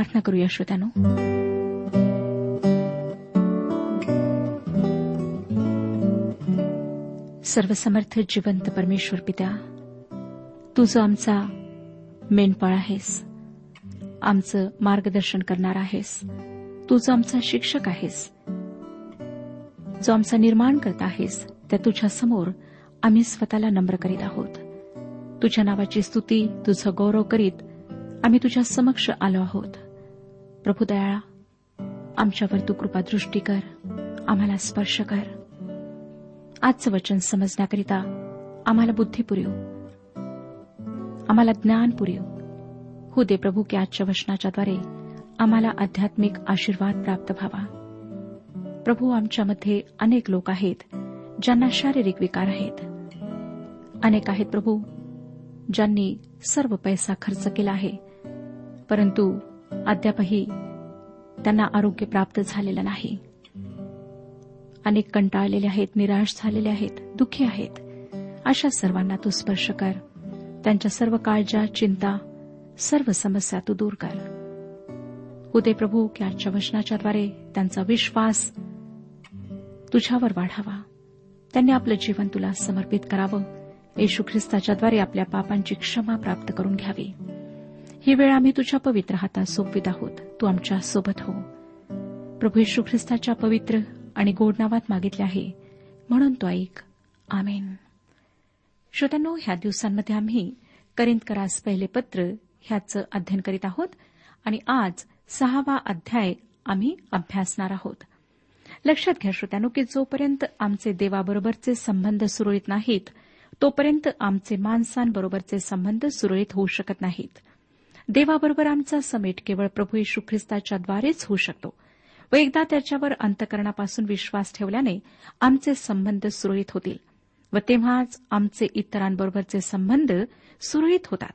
प्रार्थना करूया श्रोत्यानो. सर्वसमर्थ जिवंत परमेश्वर पित्या तू जो आमचा मेंढपाळ आहेस. आमचं मार्गदर्शन करणार आहेस. तू जो आमचा शिक्षक आहेस. जो आमचा निर्माण करत आहेस त्या तुझ्या समोर आम्ही स्वतःला नम्र करीत आहोत. तुझ्या नावाची स्तुती तुझं गौरव करीत आम्ही तुझ्या समक्ष आलो आहोत. प्रभू दयाळा आमच्यावर तू कृपादृष्टी कर आम्हाला स्पर्श कर. आजचं वचन समजण्याकरिता आम्हाला बुद्धी पुरेव. आम्हाला ज्ञान पुरेव. हो दे प्रभू की आजच्या वचनाच्याद्वारे आम्हाला आध्यात्मिक आशीर्वाद प्राप्त व्हावा. प्रभू आमच्यामध्ये अनेक लोक आहेत ज्यांना शारीरिक विकार आहेत. अनेक आहेत प्रभू ज्यांनी सर्व पैसा खर्च केला आहे परंतु अद्यापही त्यांना आरोग्य प्राप्त झालेलं नाही. अनेक कंटाळलेले आहेत निराश झालेले आहेत दुःखी आहेत. अशा सर्वांना तू स्पर्श कर. त्यांच्या सर्व काळजा चिंता सर्व समस्या तू दूर कर. उदय प्रभू की आजच्या वचनाच्याद्वारे त्यांचा विश्वास तुझ्यावर वाढावा. त्यांनी आपलं जीवन तुला समर्पित करावं. येशू ख्रिस्ताच्याद्वारे आपल्या पापांची क्षमा प्राप्त करून घ्यावी. ही वेळ आम्ही तुझ्या पवित्र हातात सोपवित आहोत. तू आमच्यासोबत हो. प्रभू येशू ख्रिस्ताच्या पवित्र आणि गोड नावात मागितले आहे. म्हणून तो ऐक. आमेन. श्रोत्यांनो ह्या दिवसांमध्ये आम्ही करिंदकरास पहिले पत्र ह्याचं अध्ययन करीत आहोत आणि आज सहावा अध्याय आम्ही अभ्यासणार आहोत. लक्षात घ्या श्रोत्यानो की जोपर्यंत आमचे देवाबरोबरचे संबंध सुरळीत नाहीत तोपर्यंत आमचे माणसांबरोबरचे संबंध सुरळीत होऊ शकत नाहीत. देवाबरोबर आमचा समेट केवळ प्रभू येशू ख्रिस्ताच्याद्वारेच होऊ शकतो. व एकदा त्याच्यावर अंतकरणापासून विश्वास ठेवल्याने आमचे संबंध सुरळीत होतील. व तेव्हाच आमचे इतरांबरोबरचे संबंध सुरळीत होतात.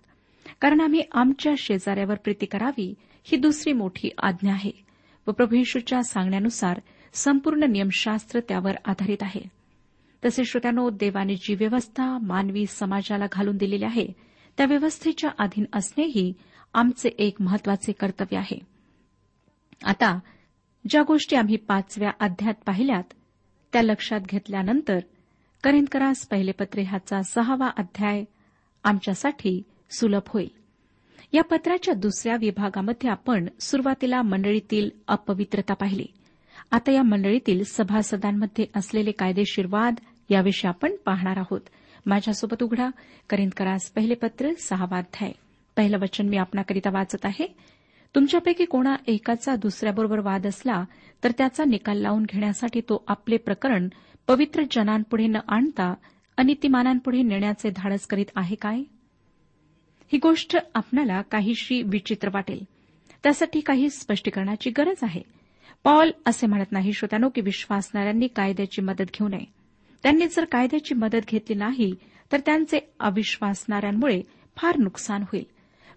कारण आम्ही आमच्या शेजाऱ्यावर प्रीती करावी ही दुसरी मोठी आज्ञा आहे. व प्रभू येशूच्या सांगण्यानुसार संपूर्ण नियमशास्त्र त्यावर आधारित आहे. तसे श्रोत्यानो देवाने जी व्यवस्था मानवी समाजाला घालून दिलेली आहे त्या व्यवस्थेच्या अधीन असणेही आमचे एक महत्त्वाचे कर्तव्य आहे. आता ज्या गोष्टी आम्ही पाचव्या अध्यायात पाहिल्यात त्या लक्षात घेतल्यानंतर करिंदकरास पहिले पत्रे ह्याचा सहावा अध्याय आमच्यासाठी सुलभ होईल. या पत्राच्या दुसऱ्या विभागामध्ये आपण सुरुवातीला मंडळीतील अपवित्रता पाहिली. आता या मंडळीतील सभासदांमध्ये असलेले कायदेशीर वाद याविषयी आपण पाहणार आहोत. माझ्यासोबत उघडा करिंदकरास पहिले पत्र सहावा अध्याय. पहिलं वचन मी आपणाकरिता वाचत आहे. तुमच्यापैकी कोणा एकाचा दुसऱ्याबरोबर वाद असला तर त्याचा निकाल लावून घेण्यासाठी तो आपले प्रकरण पवित्र जनांपुढे न आणता अनितिमानांपुढे नेण्याचे धाडस करीत आहे काय? ही गोष्ट आपणाला काहीशी विचित्र वाटेल. त्यासाठी काही स्पष्टीकरणाची गरज आहे. पॉल असे म्हणत नाही श्रोत्यानो की विश्वासणाऱ्यांनी कायद्याची मदत घेऊ नये. त्यांनी जर कायद्याची मदत घेतली नाही तर त्यांचे अविश्वासणाऱ्यांमुळे फार नुकसान होईल.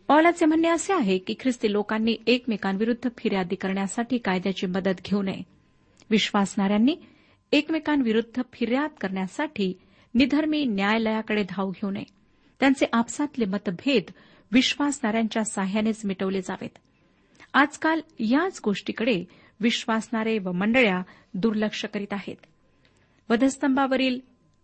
पॉलाचे म्हणणे असे आहे की ख्रिस्ती लोकांनी एकमेकांविरुद्ध फिर्यादी करण्यासाठी कायद्याची मदत घेऊ नये. विश्वासणाऱ्यांनी एकमेकांविरुद्ध फिर्याद करण्यासाठी निधर्मी न्यायालयाकडे धाव घेऊ नये. त्यांचे आपसातले मतभेद विश्वासणाऱ्यांच्या साह्यानेच मिटवले जावेत. आजकाल याच गोष्टीकडे विश्वासणारे व मंडळ्या दुर्लक्ष करीत आहेत. वधस्तंभावरील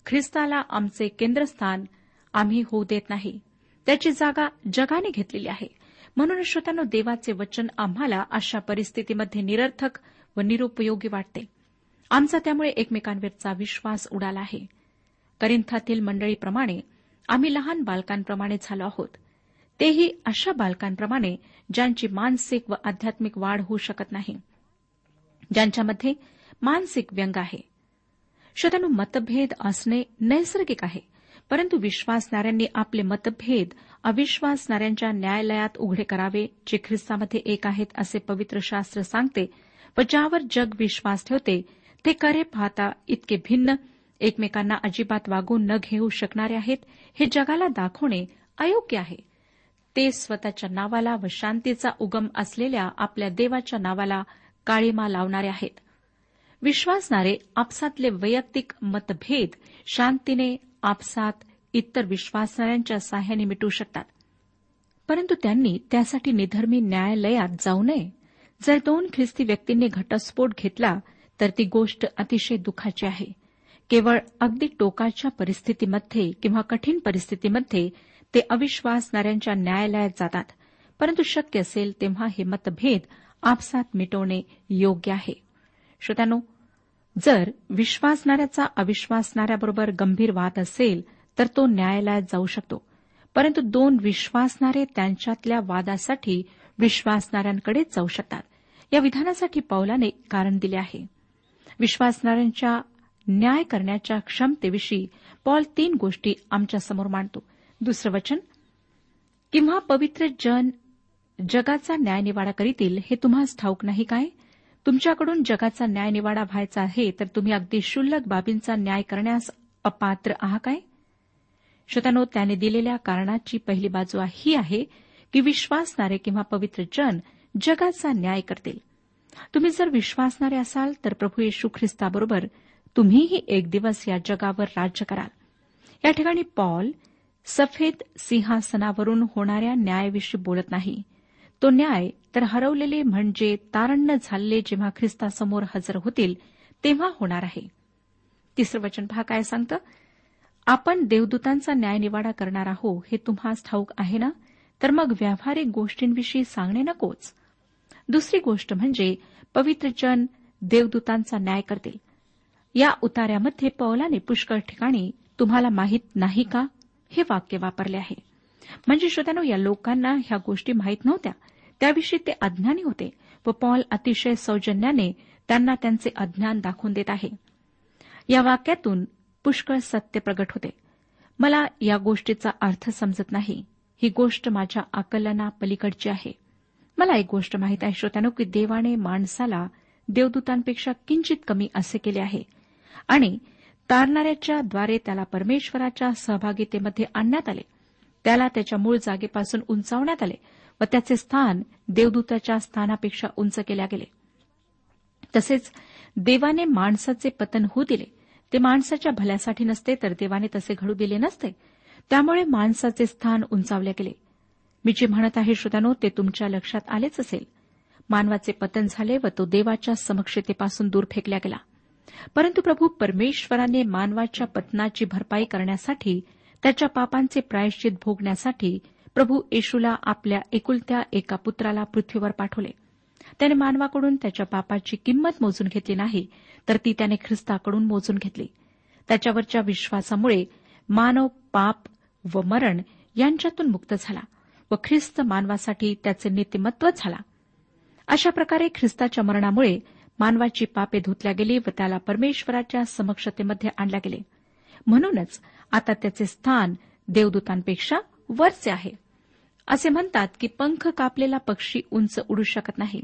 ख्रिस्ताला आमचे केंद्रस्थान आम्ही होऊ देत नाही. त्याची जागा जगाने घेतलेली आहे. म्हणून श्रोत्यानो देवाचे वचन आम्हाला अशा परिस्थितीमध्ये निरर्थक व निरुपयोगी वाटते. आमचा त्यामुळे एकमेकांवरचा विश्वास उडाला आहे. करिंथातील मंडळीप्रमाणे आम्ही लहान बालकांप्रमाणे झालो आहोत. तेही अशा बालकांप्रमाणे ज्यांची मानसिक व आध्यात्मिक वाढ होऊ शकत नाही. ज्यांच्यामध्ये मानसिक व्यंग आहे. श्रोत्यानो मतभेद असणे नैसर्गिक आहे. परंतु विश्वासणाऱ्यांनी आपले मतभेद अविश्वासणाऱ्यांच्या न्यायालयात उघडे करावे जे ख्रिस्तामध्ये एक आहेत असे पवित्र शास्त्र सांगते. व ज्यावर जग विश्वास ठेवते ते करे पाहता इतके भिन्न एकमेकांना अजिबात वागून न घेऊ शकणारे आहेत हे जगाला दाखवणे अयोग्य आहे. ते स्वतःच्या नावाला व शांतीचा उगम असलेल्या आपल्या देवाच्या नावाला काळीमा लावणारे आहेत. विश्वासणारे आपसातले वैयक्तिक मतभेद शांतीने आपसात इतर विश्वासणाऱ्यांच्या साह्याने मिटू शकतात. परंतु त्यांनी त्यासाठी निधर्मी न्यायालयात जाऊ नये. जर दोन ख्रिस्ती व्यक्तींनी घटस्फोट घेतला तर ती गोष्ट अतिशय दुःखाची आहे. केवळ अगदी टोकाच्या परिस्थितीमध्ये किंवा कठीण परिस्थितीमध्ये ते अविश्वासणाऱ्यांच्या न्यायालयात जातात परंतु शक्य असेल तेव्हा हे मतभेद आपसात मिटवणे योग्य आहे. श्रोत्यानो जर विश्वासणाऱ्याचा अविश्वासणाऱ्याबरोबर गंभीर वाद असेल तर तो न्यायालयात जाऊ शकतो. परंतु दोन विश्वासणारे त्यांच्यातल्या वादासाठी विश्वासणाऱ्यांकडे जाऊ शकतात. या विधानासाठी पौलाने कारण दिले आहे. विश्वासणाऱ्यांच्या न्याय करण्याच्या क्षमतेविषयी पॉल तीन गोष्टी आमच्यासमोर मांडतो. दुसरं वचन किंवा पवित्र जन जगाचा न्यायनिवाडा करीतील हे तुम्हास ठाऊक नाही काय? तुमच्याकडून जगाचा न्याय निवाडा व्हायचा आहे तर तुम्ही अगदी क्षुल्लक बाबींचा न्याय करण्यास अपात्र आहात काय? श्रोत्यानो त्याने दिलेल्या कारणाची पहिली बाजू ही आहे की विश्वासणारे किंवा पवित्र जन जगाचा न्याय करतील. तुम्ही जर विश्वासणारे असाल तर प्रभू येशू ख्रिस्ताबरोबर तुम्हीही एक दिवस या जगावर राज्य कराल. या ठिकाणी पॉल सफेद सिंहासनावरून होणाऱ्या न्यायाविषयी बोलत नाही. तो न्याय तर हरवलेले म्हणजे तारण्य झालेले जेव्हा ख्रिस्तासमोर हजर होतील तेव्हा होणार आहे. तिसरं वचन पहा काय सांगतं? आपण देवदूतांचा न्यायनिवाडा करणार आहो हे तुम्हास ठाऊक आहे ना? तर मग व्यावहारिक गोष्टींविषयी सांगणे नकोच. दुसरी गोष्ट म्हणजे पवित्र जन देवदूतांचा न्याय करतील. या उतार्यामध्ये पौलाने पुष्कळ ठिकाणी तुम्हाला माहीत नाही का? हे वाक्य वापरले आहे. म्हणजे श्रोत्यानो या लोकांना ह्या गोष्टी माहीत नव्हत्या. त्याविषयी ते अज्ञानी होते व पॉल अतिशय सौजन्याने त्यांना त्यांचे अज्ञान दाखवून देत आहे. या वाक्यातून पुष्कळ सत्य प्रगट होते. मला या गोष्टीचा अर्थ समजत नाही. ही गोष्ट माझ्या आकलना पलीकडची आहे. मला एक गोष्ट माहीत आहे श्रोत्यानो की देवाने माणसाला देवदूतांपेक्षा किंचित कमी असे केले आहे. आणि तारणाऱ्याच्या द्वारे त्याला परमेश्वराच्या सहभागितेमध्ये आणण्यात आले. त्याला त्याच्या मूळ जागेपासून उंचावण्यात आले. व त्याचे स्थान देवदूताच्या स्थानापेक्षा उंच केल्या गेले. तसेच देवाने माणसाचे पतन होऊ दिले. ते माणसाच्या भल्यासाठी नसते तर देवाने तसे घडू दिले नसते. त्यामुळे माणसाचे स्थान उंचावले गेले. मी जे म्हणत आहे श्रोत्यानो ते तुमच्या लक्षात आलेच असेल. मानवाचे पतन झाले व तो देवाच्या समक्षतेपासून दूर फेकला गेला. परंतु प्रभू परमेश्वराने मानवाच्या पतनाची भरपाई करण्यासाठी त्याच्या पापांचे प्रायश्चित भोगण्यासाठी प्रभू येशूला आपल्या एकुलत्या एका पुत्राला पृथ्वीवर पाठवले. त्याने मानवाकडून त्याच्या पापाची किंमत मोजून घेतली नाही तर ती त्याने ख्रिस्ताकडून मोजून घेतली. त्याच्यावरच्या विश्वासामुळे मानव पाप व मरण यांच्यातून मुक्त झाला व ख्रिस्त मानवासाठी त्याचे नीतिमत्व झाला. अशा प्रकारे ख्रिस्ताच्या मरणामुळे मानवाची पापे धुतल्या गेली व त्याला परमेश्वराच्या समक्षतेमध्ये आणल्या गेले. म्हणूनच आता त्याचे स्थान देवदूतांपेक्षा वरचे आहे. असे म्हणतात की पंख कापलेला पक्षी उंच उडू शकत नाही.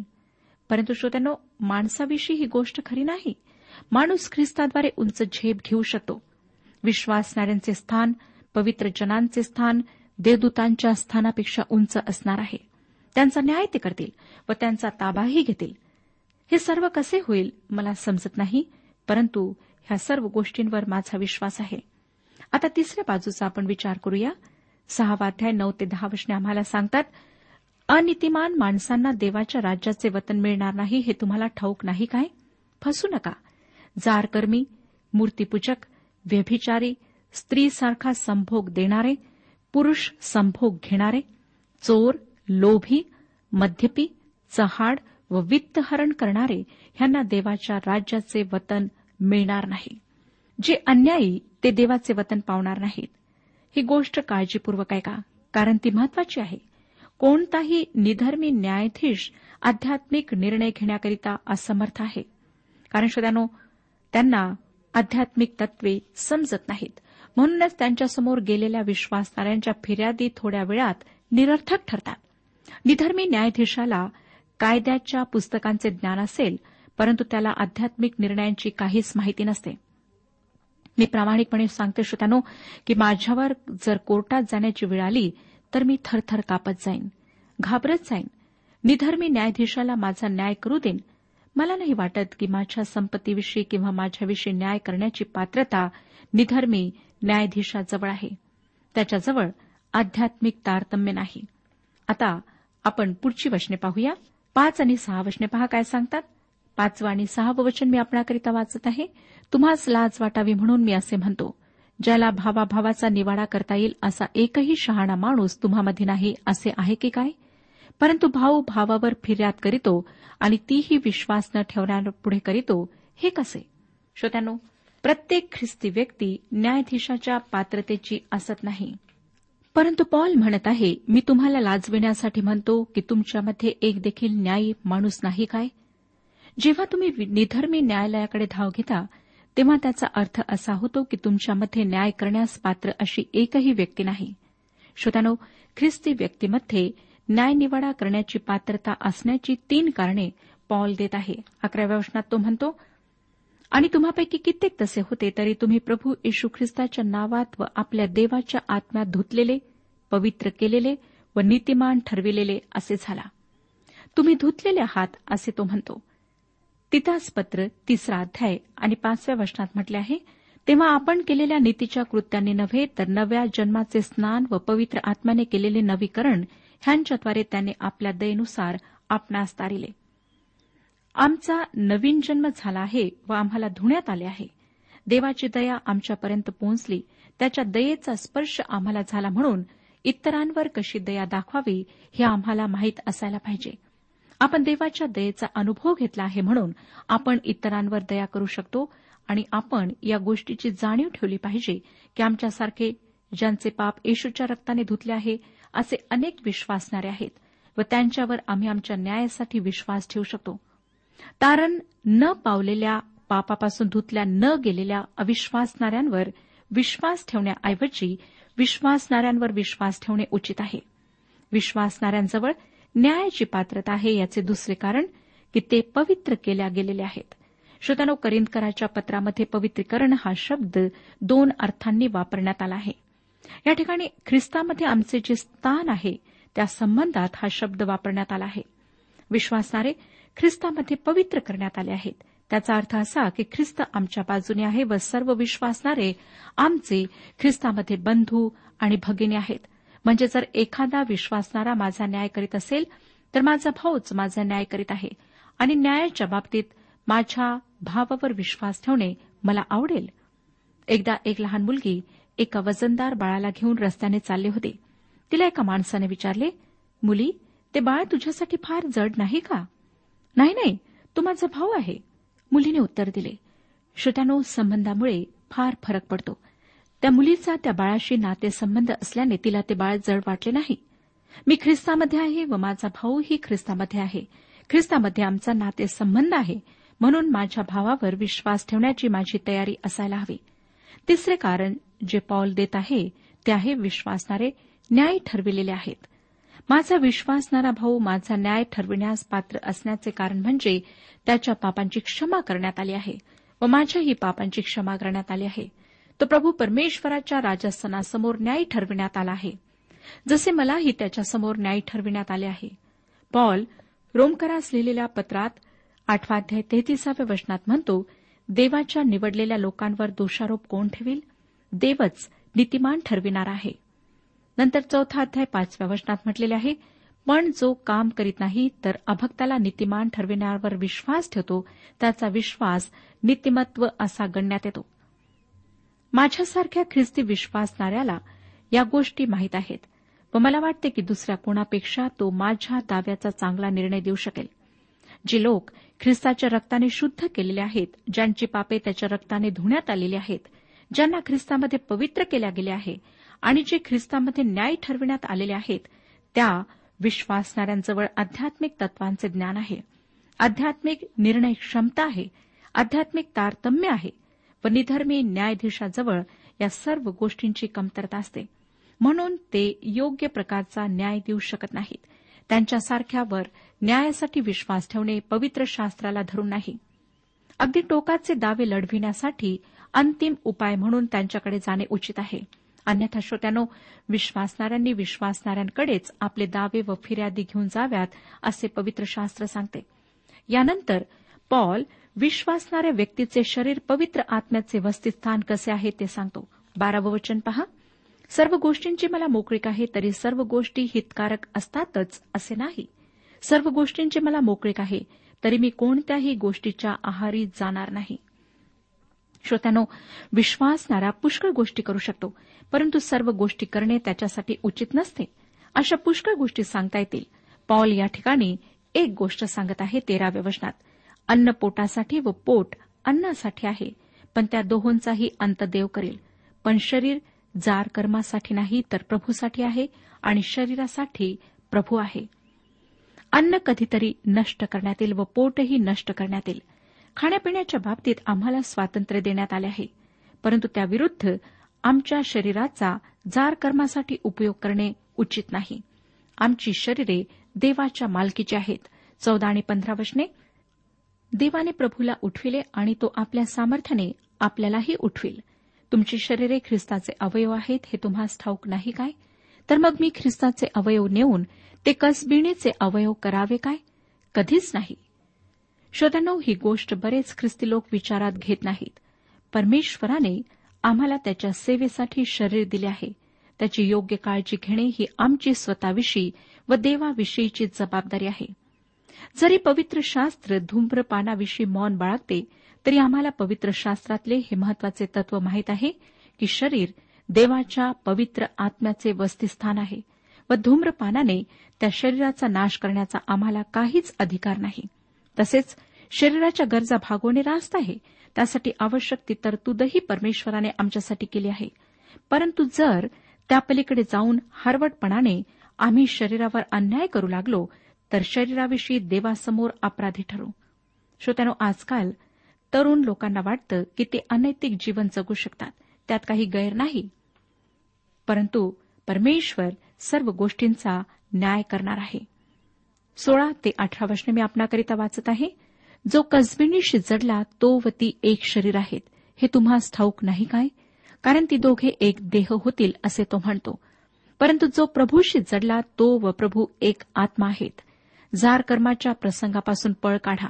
परंतु श्रोत्यानो माणसाविषयी ही गोष्ट खरी नाही. माणूस ख्रिस्ताद्वारे उंच झेप घेऊ शकतो. विश्वासणाऱ्यांचे स्थान पवित्र जनांचे स्थान देवदूतांच्या स्थानापेक्षा उंच असणार आहे. त्यांचा न्याय ते करतील व त्यांचा ताबाही घेतील. हे सर्व कसे होईल मला समजत नाही परंतु ह्या सर्व गोष्टींवर माझा विश्वास आहे. आता तिसऱ्या बाजूचा आपण विचार करूया. सहावाध्याय नऊ ते दहा वशने आम्हाला सांगतात अनितिमान माणसांना देवाच्या राज्याचे वतन मिळणार नाही हे तुम्हाला ठाऊक नाही काय? फसू नका. जारकर्मी मूर्तीपूजक व्यभिचारी स्त्रीसारखा संभोग देणारे पुरुष संभोग घेणारे चोर लोभी मद्यपी चहाड व वित्तहरण करणारे ह्यांना देवाच्या राज्याचे वतन मिळणार नाही. जे अन्यायी ते देवाचे वतन पावणार नाहीत. ही गोष्ट काळजीपूर्वक आहे का कारण ती महत्वाची आहे. कोणताही निधर्मी न्यायाधीश आध्यात्मिक निर्णय घेण्याकरिता असमर्थ आहे. कारण श्रोत्यानो त्यांना आध्यात्मिक तत्वे समजत नाहीत. म्हणूनच त्यांच्यासमोर गेलेल्या विश्वासणाऱ्यांच्या फिर्यादी थोड्या वेळात निरर्थक ठरतात. निधर्मी न्यायाधीशाला कायद्याच्या पुस्तकांचे ज्ञान असेल परंतु त्याला आध्यात्मिक निर्णयांची काहीच माहिती नसते. मी प्रामाणिकपणे सांगते श्रोत्यानो की माझ्यावर जर कोर्टात जाण्याची वेळ आली तर मी थरथर कापत जाईन घाबरत जाईन. निधर मी न्यायाधीशाला माझा न्याय करू देईन. मला नाही वाटत की माझ्या संपत्तीविषयी किंवा माझ्याविषयी न्याय करण्याची पात्रता निधर्मी न्यायाधीशाजवळ आहे. त्याच्याजवळ आध्यात्मिक तारतम्य नाही. आता आपण पुढची वचने पाहूया. पाच आणि सहा वचने पहा काय सांगतात. पाचवं आणि सहावं वचन मी आपणाकरिता वाचत आहे. तुम्हास लाज वाटावी म्हणून मी असे म्हणतो ज्याला भावाभावाचा निवाडा करता येईल असा एकही शहाणा माणूस तुम्हामध्ये नाही असे आहे की काय? परंतु भाऊ भावावर फिर्याद करीतो आणि तीही विश्वास न ठेवण्यापुढे करीतो हे कसे? श्रोत्यानो प्रत्येक ख्रिस्ती व्यक्ती न्यायाधीशाच्या पात्रतेची असत नाही. परंतु पॉल म्हणत आहे मी तुम्हाला लाजविण्यासाठी म्हणतो की तुमच्यामध्ये एक देखील न्यायी माणूस नाही काय? जेव्हा तुम्ही निधर्मी न्यायालयाकडे धाव घेता तेव्हा त्याचा अर्थ असा होतो की तुमच्यामध्ये न्याय करण्यास पात्र अशी एकही व्यक्ती नाही. श्रोतानो ख्रिस्ती व्यक्तीमध्ये न्यायनिवाडा करण्याची पात्रता असण्याची तीन कारणे पॉल देत आहे. अकराव्या वचनात तो म्हणतो आणि तुम्हापैकी कित्येक तसे होते तरी तुम्ही प्रभू येशू ख्रिस्ताच्या नावात व आपल्या देवाच्या आत्म्यात धुतलेले पवित्र केलेले व नीतिमान ठरविलेले असे झाला. तुम्ही धुतलेले आहात असे तो म्हणतो. तितास पत्र तिसरा अध्याय आणि पाचव्या वचनात म्हटले आहे तेव्हा आपण केलेल्या नीतीच्या कृत्यांनी नव्हे तर नव्या जन्माचे स्नान व पवित्र आत्म्याने केलेले नवीकरण ह्यांच्याद्वारे त्याने आपल्या दयेनुसार आपणास तारिले. आमचा नवीन जन्म झाला आहे व आम्हाला धुण्यात आले आहे. देवाची दया आमच्यापर्यंत पोहोचली त्याच्या दयेचा स्पर्श आम्हाला झाला म्हणून इतरांवर कशी दया दाखवावी हे आम्हाला माहीत असायला पाहिजे. आपण देवाच्या दयेचा अनुभव घेतला आहे म्हणून आपण इतरांवर दया करू शकतो आणि आपण या गोष्टीची जाणीव ठेवली पाहिजे की आमच्यासारखे ज्यांचे पाप येशूच्या रक्ताने धुतले आहे असे अनेक विश्वासणारे आहेत व त्यांच्यावर आम्ही आमच्या न्यायासाठी विश्वास ठेवू शकतो. तारण न पावलेल्या पापापासून धुतल्या न गेलेल्या अविश्वासणाऱ्यांवर विश्वास ठेवण्याऐवजी विश्वासणाऱ्यांवर विश्वास ठेवणे उचित आहे. विश्वासणाऱ्यांजवळ न्यायाची पात्रता आहे याचे दुसरे कारण की ते पवित्र केल्या गेलेले आहेत. श्रोत्यानो करिंदकराच्या पत्रामध्ये पवित्रीकरण हा शब्द दोन अर्थांनी वापरण्यात आला आहे. या ठिकाणी ख्रिस्तामध्ये आमचे जे स्थान आहे त्या संबंधात हा शब्द वापरण्यात आला आहे. विश्वासणारे ख्रिस्तामध्ये पवित्र करण्यात आले आहेत. त्याचा अर्थ असा की ख्रिस्त आमच्या बाजूने आहे व सर्व विश्वासणारे आमचे ख्रिस्तामध्ये बंधू आणि भगिनी आहेत. म्हणजे जर एखादा विश्वासणारा माझा न्याय करीत असेल तर माझा भाऊच माझा न्याय करीत आहे. आणि न्यायाच्या बाबतीत माझ्या भावावर विश्वास ठेवणे मला आवडेल. एकदा एक लहान मुलगी एका वजनदार बाळाला घेऊन रस्त्याने चालले होते. तिला एका माणसाने विचारले मुली ते बाळ तुझ्यासाठी फार जड नाही का? नाही नाही तो माझा भाऊ आहे. मुलीने उत्तर दिले. श्रोत्यानो संबंधामुळे फार फरक पडतो. त्या मुलीचा त्या बाळाशी नातेसंबंध असल्याने तिला ते बाळ जड वाटले नाही. मी ख्रिस्तामध्ये आहे व माझा भाऊही ख्रिस्तामध्ये आहे. ख्रिस्तामध्ये आमचा नातेसंबंध आहे. म्हणून माझ्या भावावर विश्वास ठेवण्याची माझी तयारी असायला हवी. तिसरे कारण जे पॉल देत आहे ते आहे विश्वासणारे न्याय ठरविलेले आहेत. माझा विश्वासणारा भाऊ माझा न्याय ठरविण्यास पात्र असण्याचे कारण म्हणजे त्याच्या पापांची क्षमा करण्यात आली आहे व माझ्याही पापांची क्षमा करण्यात आली आहे. तो प्रभू परमेश्वराच्या राजस्थानासमोर न्याय ठरविण्यात आला आहे. जसे मलाही त्याच्यासमोर न्याय ठरविण्यात आले आहे. पॉल रोमकरास लिहिलेल्या पत्रात आठवाध्याय तेहतीसाव्या वचनात म्हणतो देवाच्या निवडलेल्या लोकांवर दोषारोप कोण ठेवील? देवच नीतिमान ठरविणार आहे. नंतर चौथा अध्याय पाचव्या वचनात म्हटलेले आहे पण जो काम करीत नाही तर अभक्ताला नीतिमान ठरविण्यावर विश्वास ठेवतो त्याचा विश्वास नीतिमत्व असा गणण्यात येतो. माझ्यासारख्या ख्रिस्ती विश्वासणाऱ्याला या गोष्टी माहीत आहेत व मला वाटते की दुसऱ्या कोणापेक्षा तो माझ्या दाव्याचा चांगला निर्णय देऊ शकेल. जे लोक ख्रिस्ताच्या रक्ताने शुद्ध केलेले आहेत ज्यांची पापे त्याच्या रक्ताने धुण्यात आलेली आहेत ज्यांना ख्रिस्तामध्ये पवित्र केल्या गेले आहे आणि जे ख्रिस्तामध्ये न्याय ठरविण्यात आलेले आहेत त्या विश्वासणाऱ्यांजवळ आध्यात्मिक तत्वांचे ज्ञान आहे. आध्यात्मिक निर्णय क्षमता आहे. आध्यात्मिक तारतम्य आहे. व निधर्मी न्यायाधीशाजवळ या सर्व गोष्टींची कमतरता असते. म्हणून ते योग्य प्रकारचा न्याय देऊ शकत नाहीत. त्यांच्यासारख्यावर न्यायासाठी विश्वास ठेवणे पवित्र शास्त्राला धरून नाही. अगदी टोकाचे दावे लढविण्यासाठी अंतिम उपाय म्हणून त्यांच्याकडे जाणे उचित आहे. अन्यथा श्रोत्यानो विश्वासणाऱ्यांनी विश्वासणाऱ्यांकडेच आपले दावे व फिर्यादी घेऊन जाव्यात असे पवित्र शास्त्र सांगते. यानंतर पॉल विश्वासणाऱ्या व्यक्तीचे शरीर पवित्र आत्म्याचे वस्तिस्थान कसे आहे ते सांगतो. बारावं वचन पहा. सर्व गोष्टींची मला मोकळीक आहे तरी सर्व गोष्टी हितकारक असतातच असे नाही. सर्व गोष्टींची मला मोकळीक आहे तरी मी कोणत्याही गोष्टीच्या आहारी जाणार नाही. श्रोत्यानो विश्वासणारा पुष्कळ गोष्टी करू शकतो परंतु सर्व गोष्टी करणे त्याच्यासाठी उचित नसते. अशा पुष्कळ गोष्टी सांगता येतील. पॉल या ठिकाणी एक गोष्ट सांगत आहे तेराव्या वचनात. अन्न पोटासाठी व पोट अन्नासाठी आहे पण त्या दोहोंचाही अंत देव करेल. पण शरीर जार कर्मासाठी नाही तर प्रभूसाठी आहे आणि शरीरासाठी प्रभू आहे. अन्न कधीतरी नष्ट करण्यात येईल व पोटही नष्ट करण्यात येईल. खाण्यापिण्याच्या बाबतीत आम्हाला स्वातंत्र्य देण्यात आले आहे. परंतु त्याविरुद्ध आमच्या शरीराचा जार कर्मासाठी उपयोग करणे उचित नाही. आमची शरीरे देवाच्या मालकीची आहेत. चौदा आणि पंधरा वचने देवाने प्रभूला उठविले आणि तो आपल्या सामर्थ्याने आपल्यालाही उठविल. तुमची शरीरे ख्रिस्ताचे अवयव आहेत हे तुम्हास ठाऊक नाही काय? तर मग मी ख्रिस्ताचे अवयव नेऊन ते कसबिणीचे अवयव करावे काय? कधीच नाही. श्रोत्यानो ही गोष्ट बरेच ख्रिस्ती लोक विचारात घेत नाहीत. परमेश्वराने आम्हाला त्याच्या सेवेसाठी शरीर दिले आहे. त्याची योग्य काळजी घेणे ही आमची स्वतःविषयी व देवाविषयीची जबाबदारी आहे. जरी पवित्र शास्त्र धूम्रपानाविषयी मौन बाळगते तरी आम्हाला पवित्र शास्त्रातले हे महत्त्वाचे तत्व माहीत आहे की शरीर देवाच्या पवित्र आत्म्याचे वस्तीस्थान आहे व धूम्रपानाने त्या शरीराचा नाश करण्याचा आम्हाला काहीच अधिकार नाही. तसेच शरीराच्या गरजा भागवणे रास्त आहे. त्यासाठी आवश्यक ती तरतूदही परमेश्वराने आमच्यासाठी केली आहे. परंतु जर त्यापलीकडे जाऊन हरवटपणाने आम्ही शरीरावर अन्याय करू लागलो तर शरीराविषयी देवासमोर अपराधी ठरू. श्रोत्यानो आजकाल तरुण लोकांना वाटतं की ते अनैतिक जीवन जगू शकतात. त्यात काही गैर नाही. परंतु परमेश्वर सर्व गोष्टींचा न्याय करणार आहे. सोळा ते अठरा वचने मी आपणाकरिता वाचत आहे जो कसबिनीशी जडला तो व ती एक शरीर आहेत. हे तुम्हास ठाऊक नाही काय? कारण ती दोघे एक देह होतील असे तो म्हणतो. परंतु जो प्रभूशी जडला तो व प्रभू एक आत्मा आहेत. जार कर्माच्या प्रसंगापासून पळ काढा.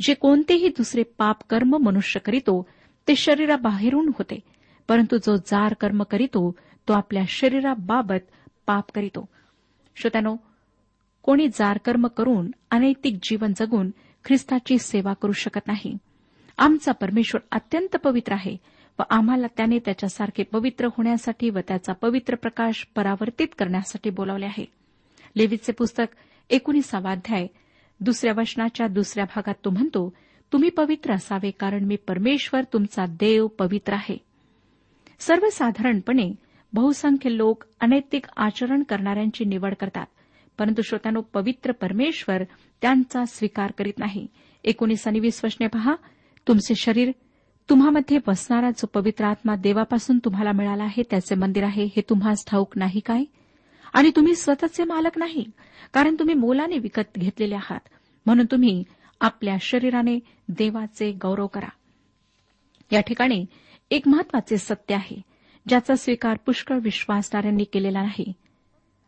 जे कोणतेही दुसरे पाप कर्म मनुष्य करीतो ते शरीराबाहेरून होते. परंतु जो जार कर्म करीतो तो आपल्या शरीराबाबत पाप करीतो. श्रोत्यानो कोणी जार कर्म करून अनैतिक जीवन जगून ख्रिस्ताची सेवा करू शकत नाही. आमचा परमेश्वर अत्यंत पवित्र आहे व आम्हाला त्याने त्याच्यासारखे पवित्र होण्यासाठी व त्याचा पवित्र प्रकाश परावर्तित करण्यासाठी बोलावले आहे. लेवीचे पुस्तक एकोणीसावा अध्याय. दुसऱ्या वचनाच्या दुसऱ्या भागात तो म्हणतो तुम्ही पवित्र असावे कारण मी परमेश्वर तुमचा देव पवित्र आहे. सर्वसाधारणपणे बहुसंख्य लोक अनैतिक आचरण करणाऱ्यांची निवड करतात परंतु श्रोत्यानो पवित्र परमेश्वर त्यांचा स्वीकार करीत नाही. एकोणीस आणि वीस वचने पहा तुमचे शरीर तुम्हामध्ये बसणारा जो पवित्र आत्मा देवापासून तुम्हाला मिळाला आहे त्याचे मंदिर आहे हे तुम्हास ठाऊक नाही काय? आणि तुम्ही स्वतःचे मालक नाही कारण तुम्ही मोलाने विकत घेतलेले आहात. म्हणून तुम्ही आपल्या शरीराने देवाचे गौरव करा. या ठिकाणी एक महत्त्वाचे सत्य आहे ज्याचा स्वीकार पुष्कळ विश्वासणाऱ्यांनी केलेला नाही.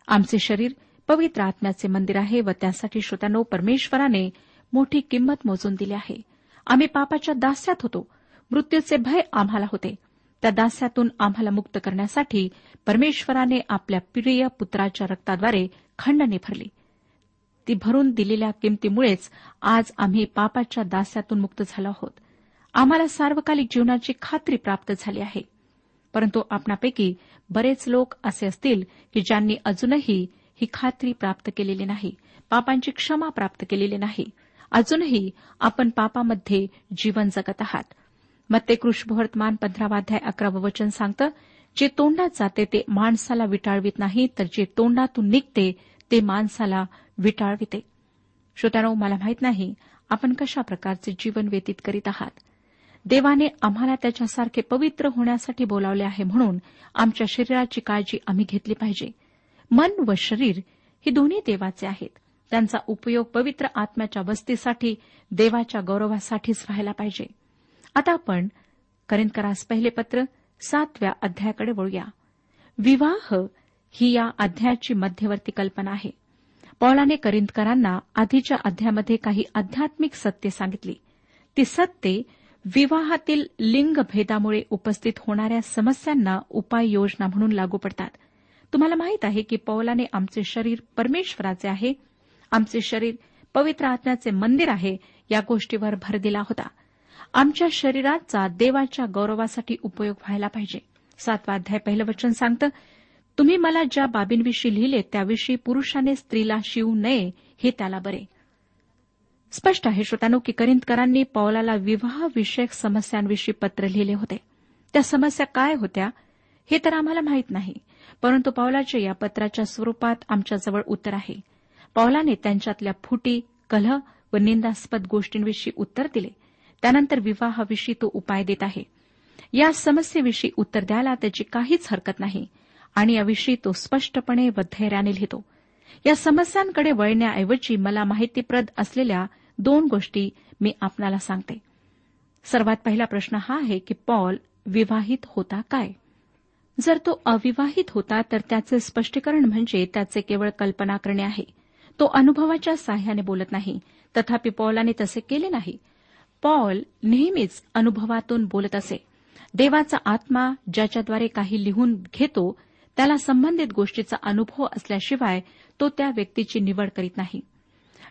आमचे शरीर पवित्र आत्म्याचे मंदिर आहे व त्यासाठी श्रोत्यानो परमेश्वराने मोठी किंमत मोजून दिली आहे. आम्ही पापाच्या दास्यात होतो. मृत्यूचे भय आम्हाला होते. त्या दास्यातून आम्हाला मुक्त करण्यासाठी परमेश्वराने आपल्या प्रिय पुत्राच्या रक्ताद्वारे खंडने भरली. ती भरून दिलेल्या किमतीमुळेच आज आम्ही पापाच्या दास्यातून मुक्त झालो आहोत. आम्हाला सार्वकालिक जीवनाची खात्री प्राप्त झाली आहे. परंतु आपणापैकी बरेच लोक असे असतील की ज्यांनी अजूनही ही खात्री प्राप्त केलेली नाही पापांची क्षमा प्राप्त केलेली नाही. अजूनही आपण पापामध्ये जीवन जगत आहात. मग ते कृष्णवर्तमान पंधरावाध्याय अकरावं वचन सांगतं जे तोंडात जाते ते माणसाला विटाळवित नाही तर जे तोंडातून निघते ते माणसाला विटाळविते. श्रोत्यानो मला माहीत नाही आपण कशा प्रकारचे जीवन व्यतीत करीत आहात? देवाने आम्हाला त्याच्यासारखे पवित्र होण्यासाठी बोलावले आहे म्हणून आमच्या शरीराची काळजी आम्ही घेतली पाहिजे. मन व शरीर ही दोन्ही देवाचे आहेत. त्यांचा उपयोग पवित्र आत्म्याच्या वस्तीसाठी देवाच्या गौरवासाठीच व्हायला पाहिजे. आता आपण करिंदकरास पहिले पत्र सातव्या अध्यायाकडे वळूया. विवाह ही या अध्यायाची मध्यवर्ती कल्पना आहे. पौलाने करिंदकरांना आधीच्या अध्यायामध्ये काही आध्यात्मिक सत्य सांगितली. ती सत्ये विवाहातील लिंगभेदामुळे उपस्थित होणाऱ्या समस्यांना उपाययोजना म्हणून लागू पडतात. तुम्हाला माहीत आहे की पौलाने आमचे शरीर परमेश्वराचे आहे. आमचे शरीर पवित्र आत्म्याचे मंदिर आहे या गोष्टीवर भर दिला होता. आमच्या शरीराचा देवाच्या गौरवासाठी उपयोग व्हायला पाहिजे. सातवा अध्याय पहिलं वचन सांगतं तुम्ही मला ज्या बाबींविषयी लिहिले त्याविषयी पुरुषाने स्त्रीला शिवू नये हे त्याला बरे. स्पष्ट आहे श्रोतानो की करिंदकरांनी पौलाला विवाहविषयक समस्यांविषयी पत्र लिहिले होते. त्या समस्या काय होत्या हे तर आम्हाला माहीत नाही परंतु पौलाच्या या पत्राच्या स्वरूपात आमच्याजवळ उत्तर आहे. पौलाने त्यांच्यातल्या फुटी कलह व निंदास्पद गोष्टींविषयी उत्तर दिले. त्यानंतर विवाहाविषयी तो उपाय देत आहे. या समस्येविषयी उत्तर द्यायला त्याची काहीच हरकत नाही आणि याविषयी तो स्पष्टपणे व धैर्याने लिहितो. या समस्यांकडे वळण्याऐवजी मला माहितीप्रद असलेल्या दोन गोष्टी मी आपणाला सांगते. सर्वात पहिला प्रश्न हा आहे की पॉल विवाहित होता काय? जर तो अविवाहित होता तर त्याचे स्पष्टीकरण म्हणजे त्याचे केवळ कल्पना करणे आहे. तो अनुभवाच्या साह्याने बोलत नाही. तथापि पॉलाने तसे केले नाही. पॉल नेहमीच अनुभवातून बोलत असे. देवाचा आत्मा ज्याच्याद्वारे काही लिहून घेतो त्याला संबंधित गोष्टीचा अनुभव असल्याशिवाय तो त्या व्यक्तीची निवड करीत नाही.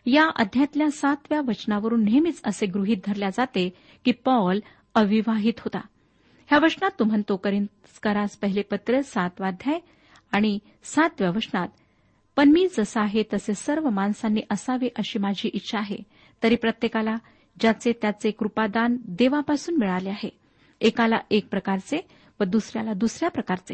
या अध्यातल्या सातव्या वचनावरून नेहमीच असे गृहीत धरल्या जाते की पॉल अविवाहित होता. ह्या वचनात तो म्हणतो करास पहिले पत्र सातवाध्याय आणि सातव्या वचनात पण मी जसा आहे तसे सर्व माणसांनी असावे अशी माझी इच्छा आहे. तरी प्रत्येकाला ज्याचे त्याचे कृपादान देवापासून मिळाले आहे. एकाला एक प्रकारचे व दुसऱ्याला दुसऱ्या प्रकारचे.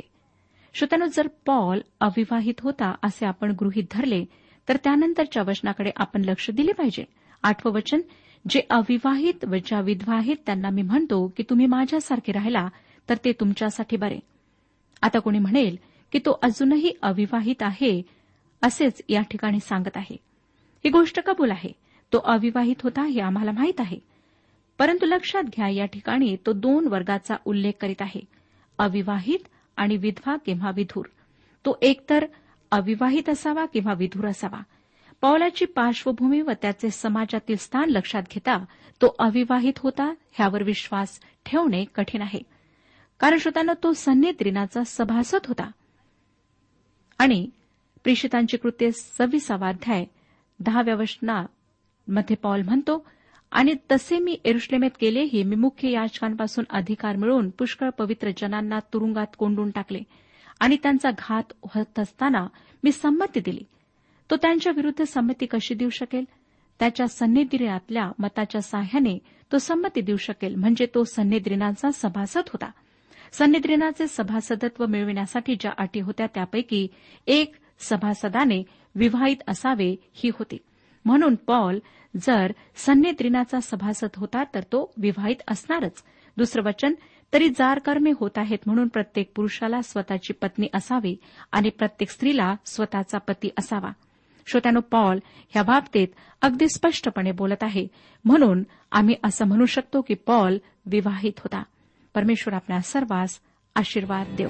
श्रोत्यानो जर पॉल अविवाहित होता असे आपण गृहीत धरले तर त्यानंतरच्या वचनाकडे आपण लक्ष दिले पाहिजे. आठवं वचन जे अविवाहित व ज्या विधवा आहेत त्यांना मी म्हणतो की तुम्ही माझ्यासारखे राहिला तर ते तुमच्यासाठी बरे. आता कोणी म्हणेल की तो अजूनही अविवाहित आहे असेच या ठिकाणी सांगत आहे. ही गोष्ट कबूल आहे. तो अविवाहित होता हे आम्हाला माहीत आहे. परंतु लक्षात घ्या या ठिकाणी तो दोन वर्गाचा उल्लेख करीत आहे. अविवाहित आणि विधवा किंवा विधूर? तो एकतर अविवाहित असावा किंवा विधूर असावा? पावलाची पार्श्वभूमी व त्याचे समाजातील स्थान लक्षात घेता तो अविवाहित होता ह्यावर विश्वास ठेवणे कठीण आहे. कारण श्रोतांना तो सन्नेत्रिनाचा सभासद होता. आणि प्रेषितांची कृत्ये सव्वीसावा अध्याय दहाव्या मध्ये पॉल म्हणतो आणि तसे मी एरुश्लेमेत केलेही मी मुख्य याचकांपासून अधिकार मिळवून पुष्कळ पवित्र जनांना तुरुंगात कोंडून टाकले. आणि त्यांचा घात होत असताना मी संमती दिली. तो त्यांच्या विरुद्ध संमती कशी देऊ शकेल? त्याच्या सन्निधिनातल्या मताच्या साह्याने तो संमती देऊ शकेल. म्हणजे तो सन्निद्रिनाचा सभासद होता. सन्निद्रिनाचे सभासदत्व मिळविण्यासाठी ज्या अटी होत्या त्यापैकी एक सभासदाने विवाहित असावे ही होती. म्हणून पॉल जर सन्निद्रिनाचा सभासद होता तर तो विवाहित असणारच. दुसरं वचन तरी जारकर्मे होत आहेत म्हणून प्रत्येक पुरुषाला स्वतःची पत्नी असावी आणि प्रत्येक स्त्रीला स्वतःचा पती असावा. श्रोत्यानो पॉल ह्या बाबतीत अगदी स्पष्टपणे बोलत आहे. म्हणून आम्ही असं म्हणू शकतो की पॉल विवाहित होता. परमेश्वर आपल्या सर्वांस आशीर्वाद देव.